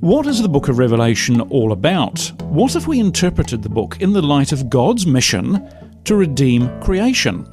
What is the book of Revelation all about? What if we interpreted the book in the light of God's mission to redeem creation?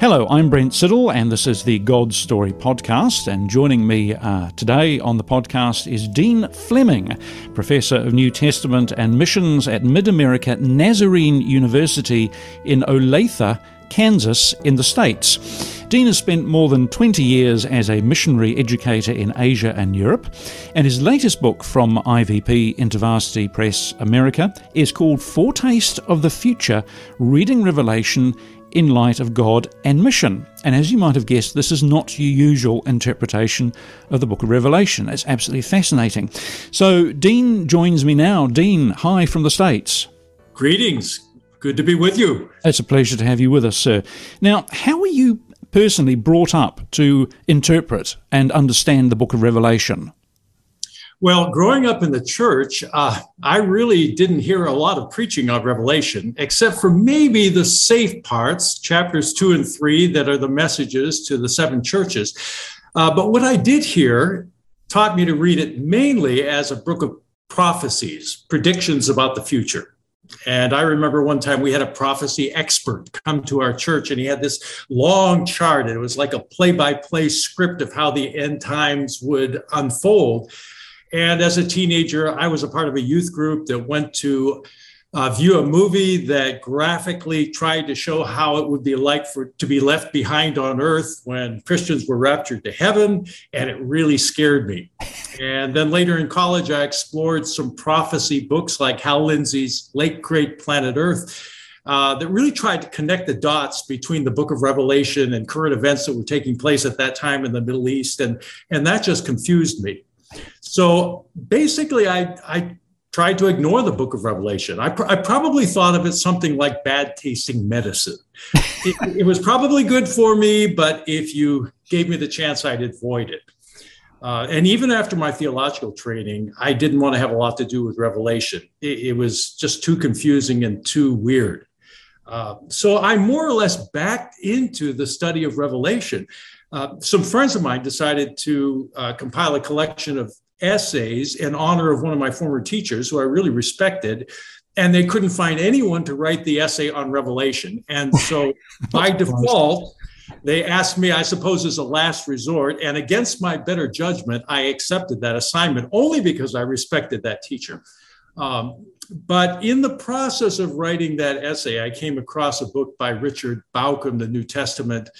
Hello, I'm Brent Siddle, and this is the God Story podcast. And joining me uh, today on the podcast is Dean Fleming, Professor of New Testament and Missions at Mid America Nazarene University in Olathe, Kansas, in the States. Dean has spent more than 20 years as a missionary educator in Asia and Europe, and his latest book from IVP InterVarsity Press America is called Foretaste of the Future Reading Revelation in light of God and mission. And as you might have guessed, this is not your usual interpretation of the book of Revelation. It's absolutely fascinating. So, Dean joins me now. Dean, hi from the States. Greetings. Good to be with you. It's a pleasure to have you with us, sir. Now, how are you personally brought up to interpret and understand the book of Revelation? Well, growing up in the church, uh, I really didn't hear a lot of preaching on Revelation, except for maybe the safe parts, chapters two and three, that are the messages to the seven churches. Uh, but what I did hear taught me to read it mainly as a book of prophecies, predictions about the future. And I remember one time we had a prophecy expert come to our church, and he had this long chart. And it was like a play by play script of how the end times would unfold. And as a teenager, I was a part of a youth group that went to uh, view a movie that graphically tried to show how it would be like for to be left behind on earth when Christians were raptured to heaven, and it really scared me. And then later in college, I explored some prophecy books like Hal Lindsey's Late Great Planet Earth. Uh, that really tried to connect the dots between the book of Revelation and current events that were taking place at that time in the Middle East. And, and that just confused me. So basically, I, I tried to ignore the book of Revelation. I, pr- I probably thought of it something like bad tasting medicine. it, it, was probably good for me, but if you gave me the chance, I'd avoid it. Uh, and even after my theological training, I didn't want to have a lot to do with Revelation. It, it was just too confusing and too weird. Uh, so I more or less backed into the study of Revelation. Uh, some friends of mine decided to uh, compile a collection of essays in honor of one of my former teachers who I really respected. And they couldn't find anyone to write the essay on Revelation. And so by default, they asked me, I suppose, as a last resort. And against my better judgment, I accepted that assignment only because I respected that teacher. Um, but in the process of writing that essay, I came across a book by Richard Bauckham, the New Testament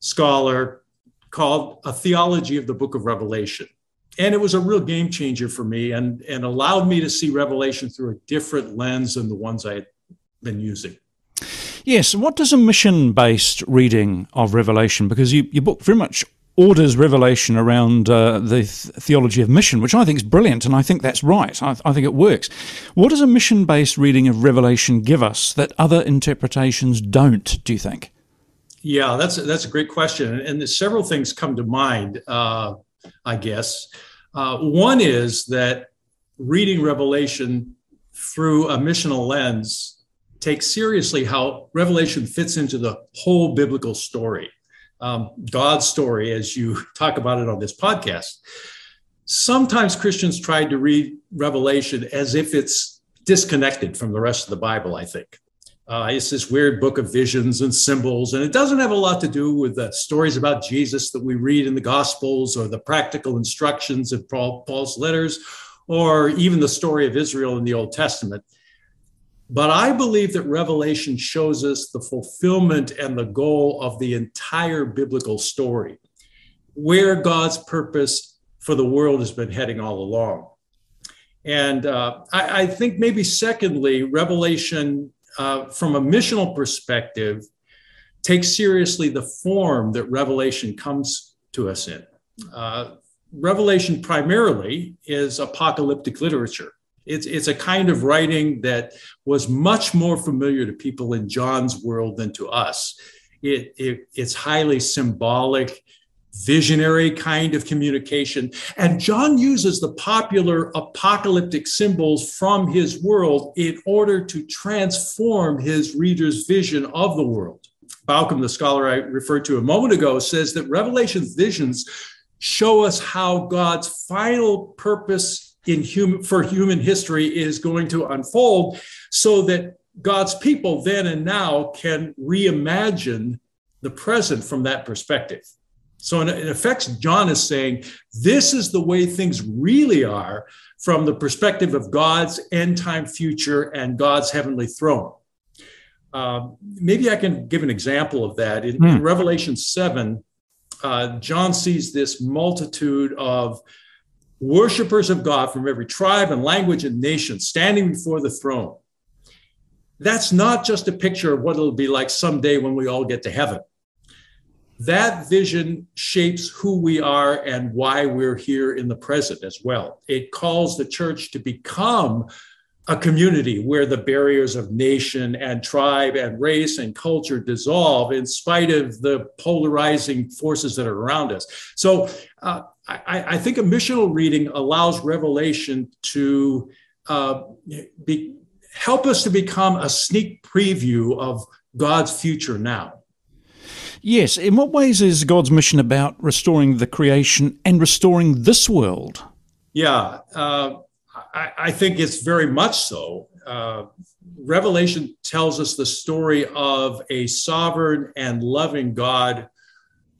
scholar, called A Theology of the Book of Revelation and it was a real game changer for me and, and allowed me to see Revelation through a different lens than the ones I had been using. Yes, what does a mission based reading of Revelation, because you, your book very much orders Revelation around uh, the th- theology of mission, which I think is brilliant, and I think that's right. I, I think it works. What does a mission based reading of Revelation give us that other interpretations don't, do you think? Yeah, that's a, that's a great question, and several things come to mind. Uh, I guess uh, one is that reading Revelation through a missional lens takes seriously how Revelation fits into the whole biblical story, um, God's story, as you talk about it on this podcast. Sometimes Christians try to read Revelation as if it's disconnected from the rest of the Bible, I think. Uh, it's this weird book of visions and symbols, and it doesn't have a lot to do with the stories about Jesus that we read in the Gospels or the practical instructions of Paul, Paul's letters or even the story of Israel in the Old Testament. But I believe that Revelation shows us the fulfillment and the goal of the entire biblical story, where God's purpose for the world has been heading all along. And uh, I, I think maybe secondly, Revelation uh, from a missional perspective, take seriously the form that Revelation comes to us in. Uh, Revelation primarily is apocalyptic literature. It's, it's a kind of writing that was much more familiar to people in John's world than to us. It, it, it's highly symbolic visionary kind of communication. And John uses the popular apocalyptic symbols from his world in order to transform his reader's vision of the world. Bauckham, the scholar I referred to a moment ago, says that Revelation's visions show us how God's final purpose in human for human history is going to unfold so that God's people then and now can reimagine the present from that perspective. So, in, in effect, John is saying this is the way things really are from the perspective of God's end time future and God's heavenly throne. Um, maybe I can give an example of that. In, in hmm. Revelation 7, uh, John sees this multitude of worshipers of God from every tribe and language and nation standing before the throne. That's not just a picture of what it'll be like someday when we all get to heaven that vision shapes who we are and why we're here in the present as well. It calls the church to become a community where the barriers of nation and tribe and race and culture dissolve in spite of the polarizing forces that are around us. So uh, I, I, think a missional reading allows Revelation to uh, be, help us to become a sneak preview of God's future now. Yes. In what ways is God's mission about restoring the creation and restoring this world? Yeah, uh, I, I, think it's very much so. Uh, Revelation tells us the story of a sovereign and loving God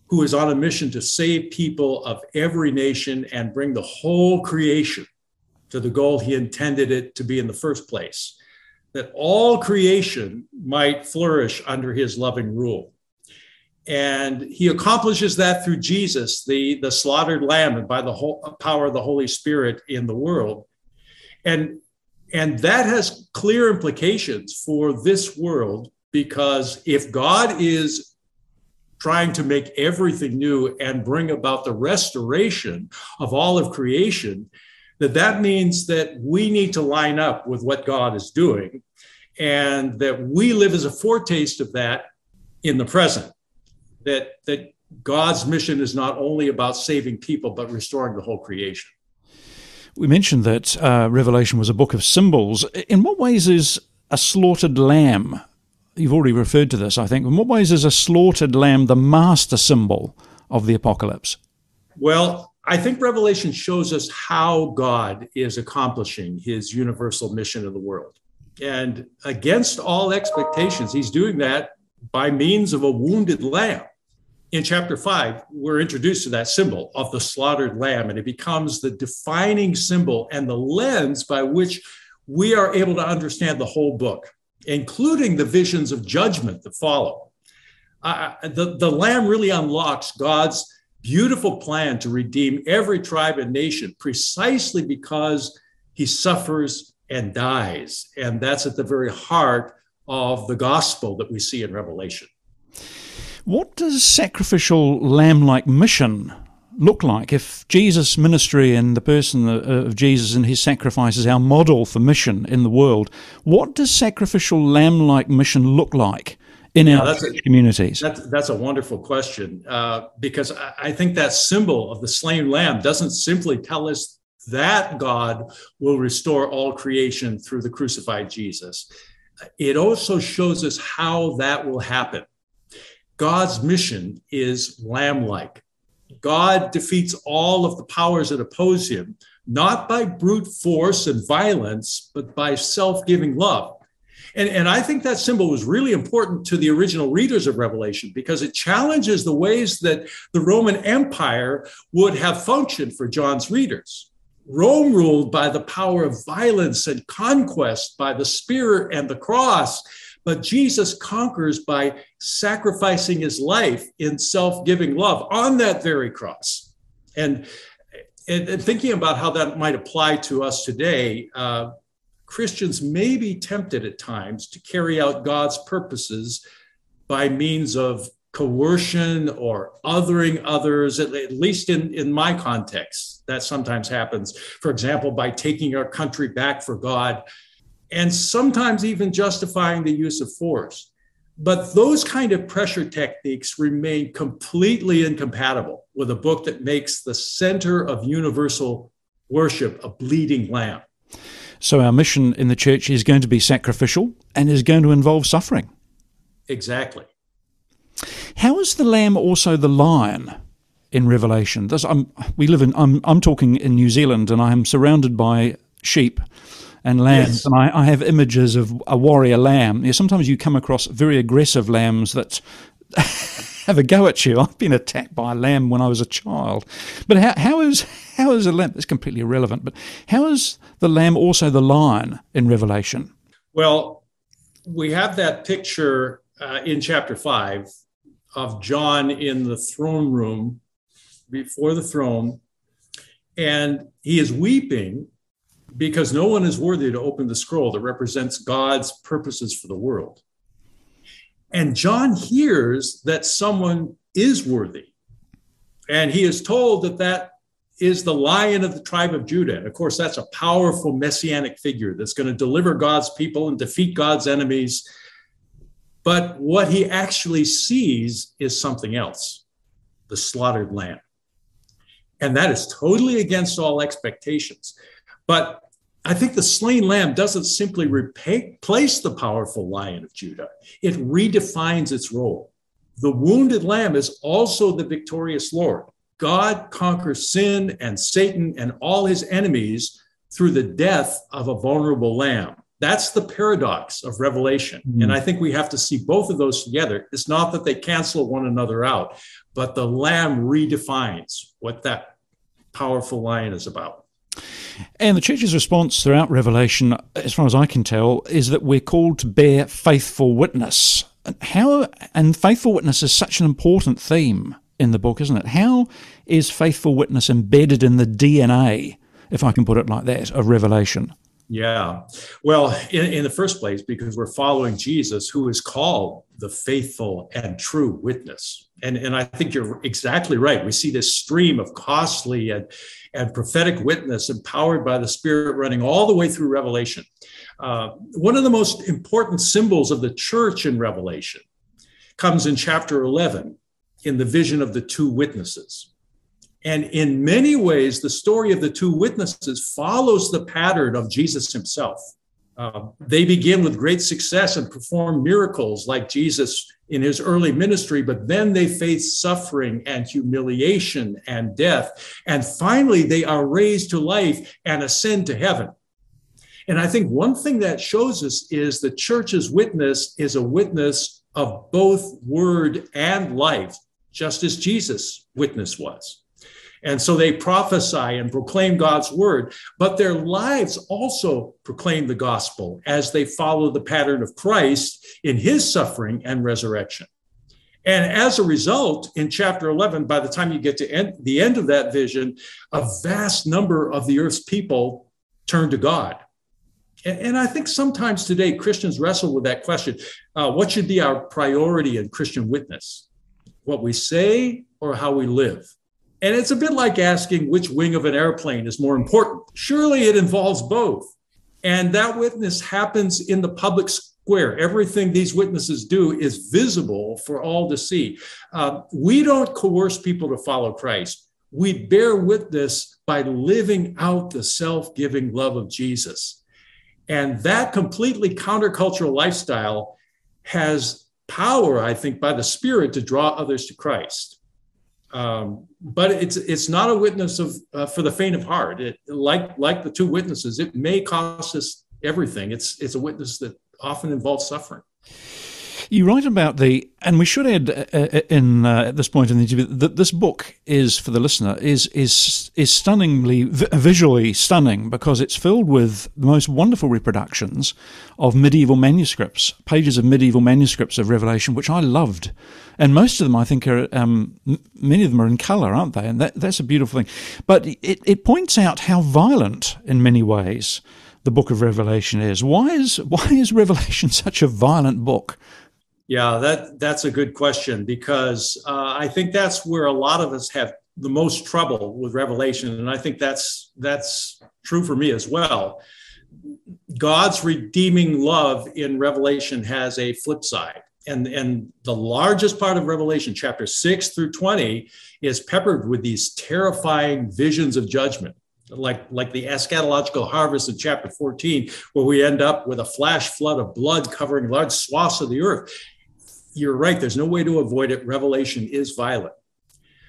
who is on a mission to save people of every nation and bring the whole creation to the goal he intended it to be in the first place that all creation might flourish under his loving rule. And he accomplishes that through Jesus, the, the slaughtered lamb, and by the whole power of the Holy Spirit in the world. And, and that has clear implications for this world because if God is trying to make everything new and bring about the restoration of all of creation, that that means that we need to line up with what God is doing and that we live as a foretaste of that in the present that that God's mission is not only about saving people, but restoring the whole creation. We mentioned that uh, Revelation was a book of symbols. In what ways is a slaughtered lamb? You've already referred to this, I think. In what ways is a slaughtered lamb the master symbol of the apocalypse? Well, I think Revelation shows us how God is accomplishing his universal mission of the world. And against all expectations, he's doing that by means of a wounded lamb in chapter five, we're introduced to that symbol of the slaughtered lamb, and it becomes the defining symbol and the lens by which we are able to understand the whole book, including the visions of judgment that follow. Uh, the, the lamb really unlocks God's beautiful plan to redeem every tribe and nation precisely because he suffers and dies. And that's at the very heart of the gospel that we see in Revelation. What does sacrificial lamb like mission look like? If Jesus' ministry and the person of Jesus and his sacrifice is our model for mission in the world, what does sacrificial lamb like mission look like? In yeah, our a, communities? That's, that's, a wonderful question uh, because I, I think that symbol of the slain lamb doesn't simply tell us that God will restore all creation through the crucified Jesus. It also shows us how that will happen. God's mission is lamb like. God defeats all of the powers that oppose him, not by brute force and violence, but by self giving love. And, and I think that symbol was really important to the original readers of Revelation because it challenges the ways that the Roman Empire would have functioned for John's readers. Rome ruled by the power of violence and conquest, by the spear and the cross. But Jesus conquers by sacrificing his life in self giving love on that very cross. And, and, thinking about how that might apply to us today, uh, Christians may be tempted at times to carry out God's purposes by means of coercion or othering others, at, at least in, in my context. That sometimes happens. For example, by taking our country back for God and sometimes even justifying the use of force. But those kind of pressure techniques remain completely incompatible with a book that makes the center of universal worship a bleeding lamb. So, our mission in the church is going to be sacrificial and is going to involve suffering. Exactly. How is the lamb also the lion? in Revelation. This, I'm, we live in. I'm, I'm talking in New Zealand, and I am surrounded by sheep and lambs, yes. and I, I, have images of a warrior lamb. Sometimes you come across very aggressive lambs that have a go at you. I've been attacked by a lamb when I was a child. But how, how is how is a lamb? It's completely irrelevant. But how is the lamb also the lion in Revelation? Well, we have that picture uh, in chapter five of John in the throne room before the throne, and he is weeping because no one is worthy to open the scroll that represents God's purposes for the world. And John hears that someone is worthy. And he is told that that is the lion of the tribe of Judah. And of course, that's a powerful messianic figure that's going to deliver God's people and defeat God's enemies. But what he actually sees is something else the slaughtered lamb. And that is totally against all expectations. But I think the slain lamb doesn't simply replace the powerful lion of Judah, it redefines its role. The wounded lamb is also the victorious Lord. God conquers sin and Satan and all his enemies through the death of a vulnerable lamb. That's the paradox of Revelation. Mm-hmm. And I think we have to see both of those together. It's not that they cancel one another out, but the lamb redefines what that powerful lion is about. And the church's response throughout Revelation, as far as I can tell, is that we're called to bear faithful witness. How and faithful witness is such an important theme in the book, isn't it? How is faithful witness embedded in the DNA, if I can put it like that, of Revelation? Yeah. Well, in, in, the first place, because we're following Jesus, who is called the faithful and true witness. And, and I think you're exactly right. We see this stream of costly and, and prophetic witness empowered by the Spirit running all the way through Revelation. Uh, one of the most important symbols of the church in Revelation comes in chapter 11 in the vision of the two witnesses. And in many ways, the story of the two witnesses follows the pattern of Jesus himself. Uh, they begin with great success and perform miracles like Jesus in his early ministry, but then they face suffering and humiliation and death. And finally, they are raised to life and ascend to heaven. And I think one thing that shows us is the church's witness is a witness of both word and life, just as Jesus' witness was. And so they prophesy and proclaim God's word, but their lives also proclaim the gospel as they follow the pattern of Christ in his suffering and resurrection. And as a result, in chapter 11, by the time you get to end, the end of that vision, a vast number of the earth's people turn to God. And, and I think sometimes today Christians wrestle with that question uh, what should be our priority in Christian witness? What we say or how we live? And it's a bit like asking which wing of an airplane is more important. Surely it involves both. And that witness happens in the public square. Everything these witnesses do is visible for all to see. Uh, we don't coerce people to follow Christ. We bear witness by living out the self giving love of Jesus. And that completely countercultural lifestyle has power, I think, by the Spirit to draw others to Christ. Um, but it's it's not a witness of uh, for the faint of heart. It, like like the two witnesses, it may cost us everything. It's it's a witness that often involves suffering. You write about the, and we should add uh, uh, in uh, at this point in the interview that this book is for the listener is is is stunningly visually stunning because it's filled with the most wonderful reproductions of medieval manuscripts, pages of medieval manuscripts of Revelation, which I loved, and most of them I think are um, many of them are in color, aren't they? And that, that's a beautiful thing. But it it points out how violent in many ways the book of Revelation is. Why is why is Revelation such a violent book? Yeah, that that's a good question because uh, I think that's where a lot of us have the most trouble with Revelation, and I think that's that's true for me as well. God's redeeming love in Revelation has a flip side. And, and the largest part of Revelation, chapter 6 through 20, is peppered with these terrifying visions of judgment like like the eschatological harvest in chapter 14 where we end up with a flash flood of blood covering large swaths of the earth you're right. There's no way to avoid it. Revelation is violent.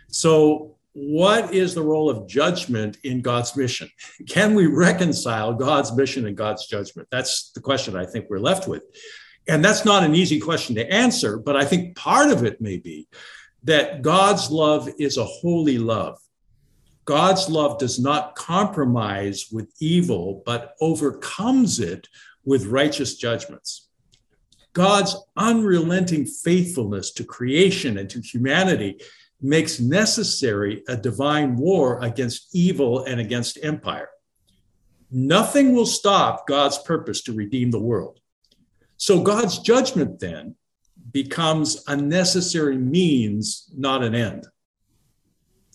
So, what is the role of judgment in God's mission? Can we reconcile God's mission and God's judgment? That's the question I think we're left with. And that's not an easy question to answer, but I think part of it may be that God's love is a holy love. God's love does not compromise with evil, but overcomes it with righteous judgments. God's unrelenting faithfulness to creation and to humanity makes necessary a divine war against evil and against empire. Nothing will stop God's purpose to redeem the world. So God's judgment then becomes a necessary means, not an end.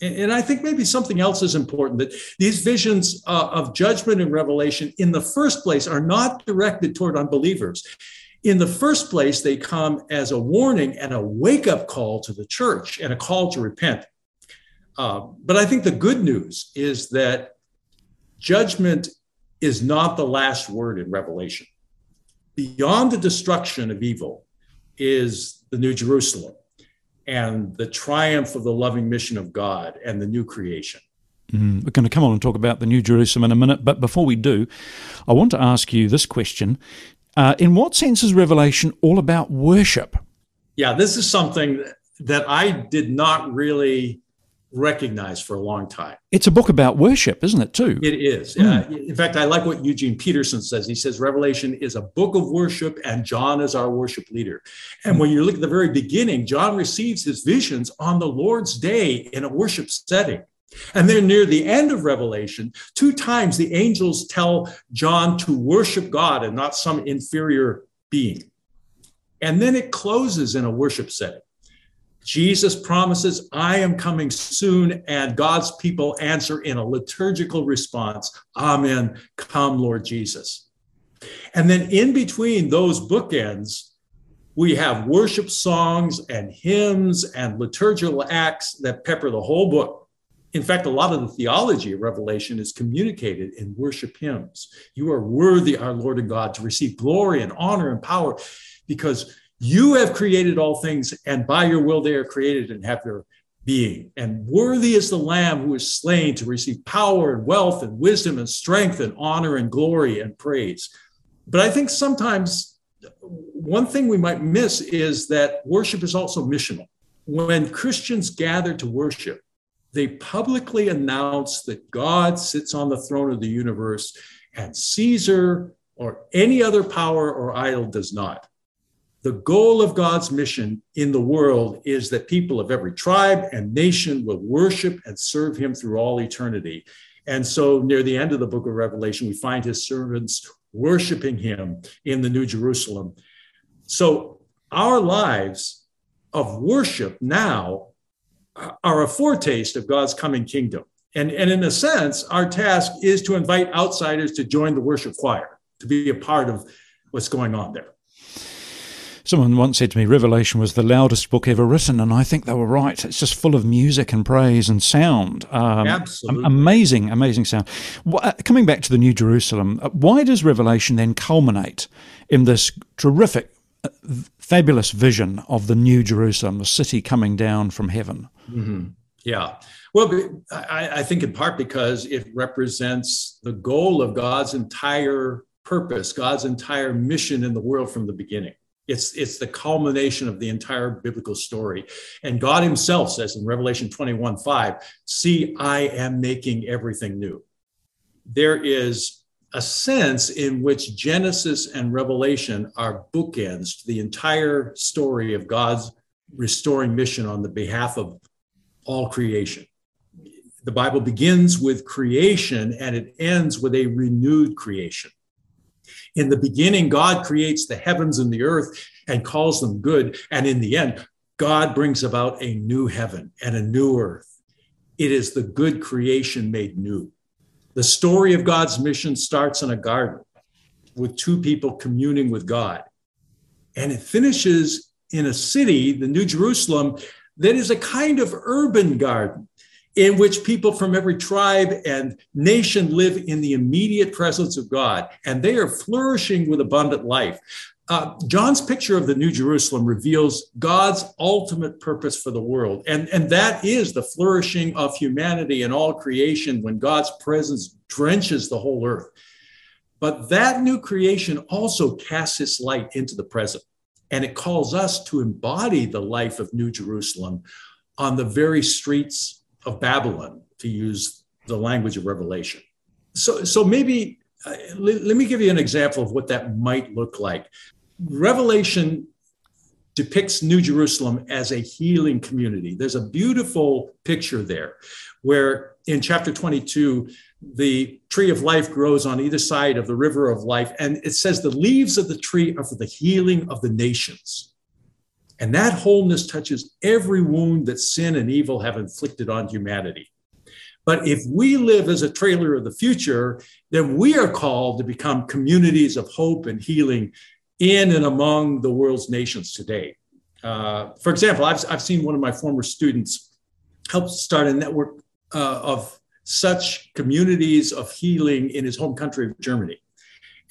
And I think maybe something else is important that these visions uh, of judgment and revelation, in the first place, are not directed toward unbelievers. In the first place, they come as a warning and a wake up call to the church and a call to repent. Uh, but I think the good news is that judgment is not the last word in Revelation. Beyond the destruction of evil is the New Jerusalem and the triumph of the loving mission of God and the new creation. Mm, we're going to come on and talk about the New Jerusalem in a minute, but before we do, I want to ask you this question uh, in what sense is Revelation all about worship? Yeah, this is something that I did not really recognize for a long time. It's a book about worship, isn't it, too? It is. Mm. Uh, in fact, I like what Eugene Peterson says. He says Revelation is a book of worship, and John is our worship leader. And when you look at the very beginning, John receives his visions on the Lord's day in a worship setting. And then near the end of Revelation, two times the angels tell John to worship God and not some inferior being. And then it closes in a worship setting. Jesus promises, I am coming soon, and God's people answer in a liturgical response Amen. Come, Lord Jesus. And then in between those bookends, we have worship songs and hymns and liturgical acts that pepper the whole book. In fact, a lot of the theology of Revelation is communicated in worship hymns. You are worthy, our Lord and God, to receive glory and honor and power because you have created all things, and by your will they are created and have their being. And worthy is the Lamb who is slain to receive power and wealth and wisdom and strength and honor and glory and praise. But I think sometimes one thing we might miss is that worship is also missional. When Christians gather to worship, they publicly announce that God sits on the throne of the universe and Caesar or any other power or idol does not. The goal of God's mission in the world is that people of every tribe and nation will worship and serve him through all eternity. And so, near the end of the book of Revelation, we find his servants worshiping him in the New Jerusalem. So, our lives of worship now are a foretaste of God's coming kingdom. And, and in a sense, our task is to invite outsiders to join the worship choir, to be a part of what's going on there. Someone once said to me, Revelation was the loudest book ever written, and I think they were right. It's just full of music and praise and sound. Um, Absolutely. Amazing, amazing sound. Uh, coming back to the New Jerusalem, uh, why does Revelation then culminate in this terrific, uh, fabulous vision of the New Jerusalem, the city coming down from heaven? Mm-hmm. Yeah. Well, I, I think in part because it represents the goal of God's entire purpose, God's entire mission in the world from the beginning. It's, it's the culmination of the entire biblical story. And God Himself says in Revelation 21 5, See, I am making everything new. There is a sense in which Genesis and Revelation are bookends to the entire story of God's restoring mission on the behalf of all creation. The Bible begins with creation and it ends with a renewed creation. In the beginning, God creates the heavens and the earth and calls them good. And in the end, God brings about a new heaven and a new earth. It is the good creation made new. The story of God's mission starts in a garden with two people communing with God. And it finishes in a city, the New Jerusalem, that is a kind of urban garden in which people from every tribe and nation live in the immediate presence of God, and they are flourishing with abundant life. Uh, John's picture of the New Jerusalem reveals God's ultimate purpose for the world. And, and that is the flourishing of humanity and all creation when God's presence drenches the whole earth. But that new creation also casts its light into the present. And it calls us to embody the life of New Jerusalem on the very streets of Babylon, to use the language of Revelation. So, so maybe uh, let, let me give you an example of what that might look like. Revelation depicts New Jerusalem as a healing community. There's a beautiful picture there where in chapter 22, the tree of life grows on either side of the river of life. And it says the leaves of the tree are for the healing of the nations. And that wholeness touches every wound that sin and evil have inflicted on humanity. But if we live as a trailer of the future, then we are called to become communities of hope and healing in and among the world's nations today. Uh, for example, I've, I've seen one of my former students help start a network uh, of such communities of healing in his home country of Germany.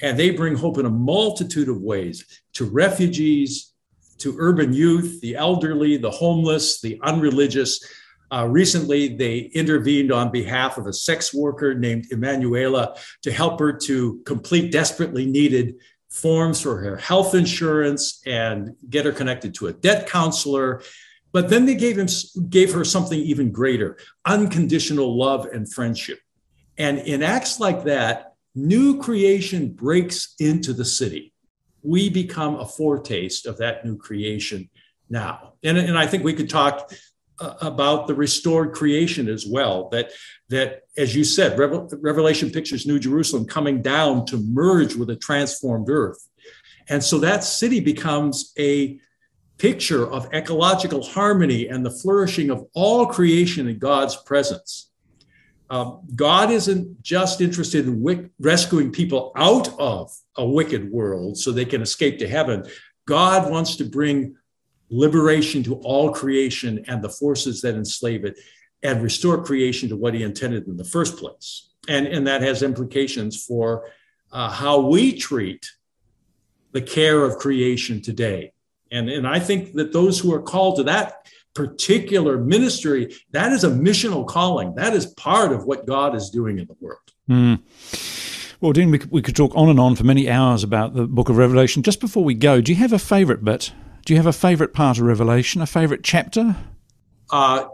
And they bring hope in a multitude of ways to refugees, to urban youth, the elderly, the homeless, the unreligious. Uh, recently, they intervened on behalf of a sex worker named Emanuela to help her to complete desperately needed forms for her health insurance and get her connected to a debt counselor. But then they gave him gave her something even greater, unconditional love and friendship. And in acts like that, new creation breaks into the city. We become a foretaste of that new creation now. And, and I think we could talk about the restored creation as well. That that, as you said, Revelation pictures New Jerusalem coming down to merge with a transformed earth, and so that city becomes a picture of ecological harmony and the flourishing of all creation in God's presence. Um, God isn't just interested in rescuing people out of a wicked world so they can escape to heaven. God wants to bring liberation to all creation and the forces that enslave it, and restore creation to what he intended in the first place. And, and that has implications for uh, how we treat the care of creation today. And, and I think that those who are called to that particular ministry, that is a missional calling. That is part of what God is doing in the world. Mm. Well, Dean, we we could talk on and on for many hours about the book of Revelation. Just before we go, do you have a favorite bit do you have a favorite part of Revelation, a favorite chapter? Uh,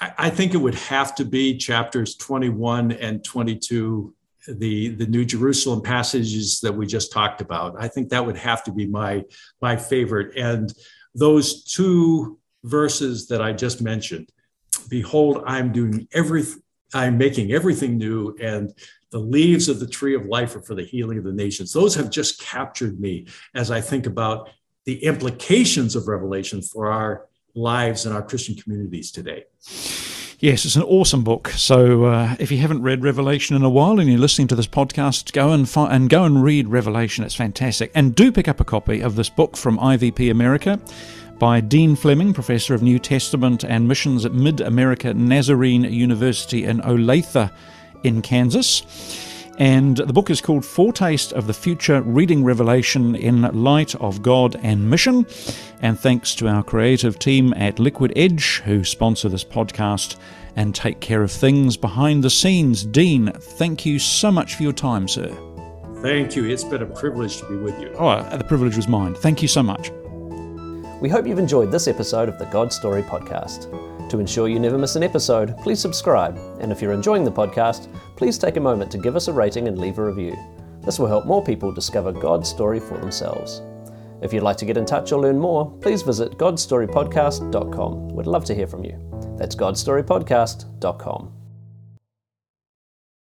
I think it would have to be chapters 21 and 22, the, the New Jerusalem passages that we just talked about. I think that would have to be my, my favorite. And those two verses that I just mentioned Behold, I'm doing everything, I'm making everything new, and the leaves of the tree of life are for the healing of the nations. Those have just captured me as I think about the implications of Revelation for our lives and our Christian communities today. Yes, it's an awesome book. So uh, if you haven't read Revelation in a while and you're listening to this podcast, go and fi- and go and read Revelation. It's fantastic. And do pick up a copy of this book from IVP America by Dean Fleming, Professor of New Testament and Missions at Mid America Nazarene University in Olathe in Kansas. And the book is called Foretaste of the Future Reading Revelation in Light of God and Mission. And thanks to our creative team at Liquid Edge who sponsor this podcast and take care of things behind the scenes. Dean, thank you so much for your time, sir. Thank you. It's been a privilege to be with you. Oh, the privilege was mine. Thank you so much. We hope you've enjoyed this episode of the God Story Podcast. To ensure you never miss an episode, please subscribe. And if you're enjoying the podcast, please take a moment to give us a rating and leave a review. This will help more people discover God's story for themselves. If you'd like to get in touch or learn more, please visit godstorypodcast.com. We'd love to hear from you. That's godstorypodcast.com.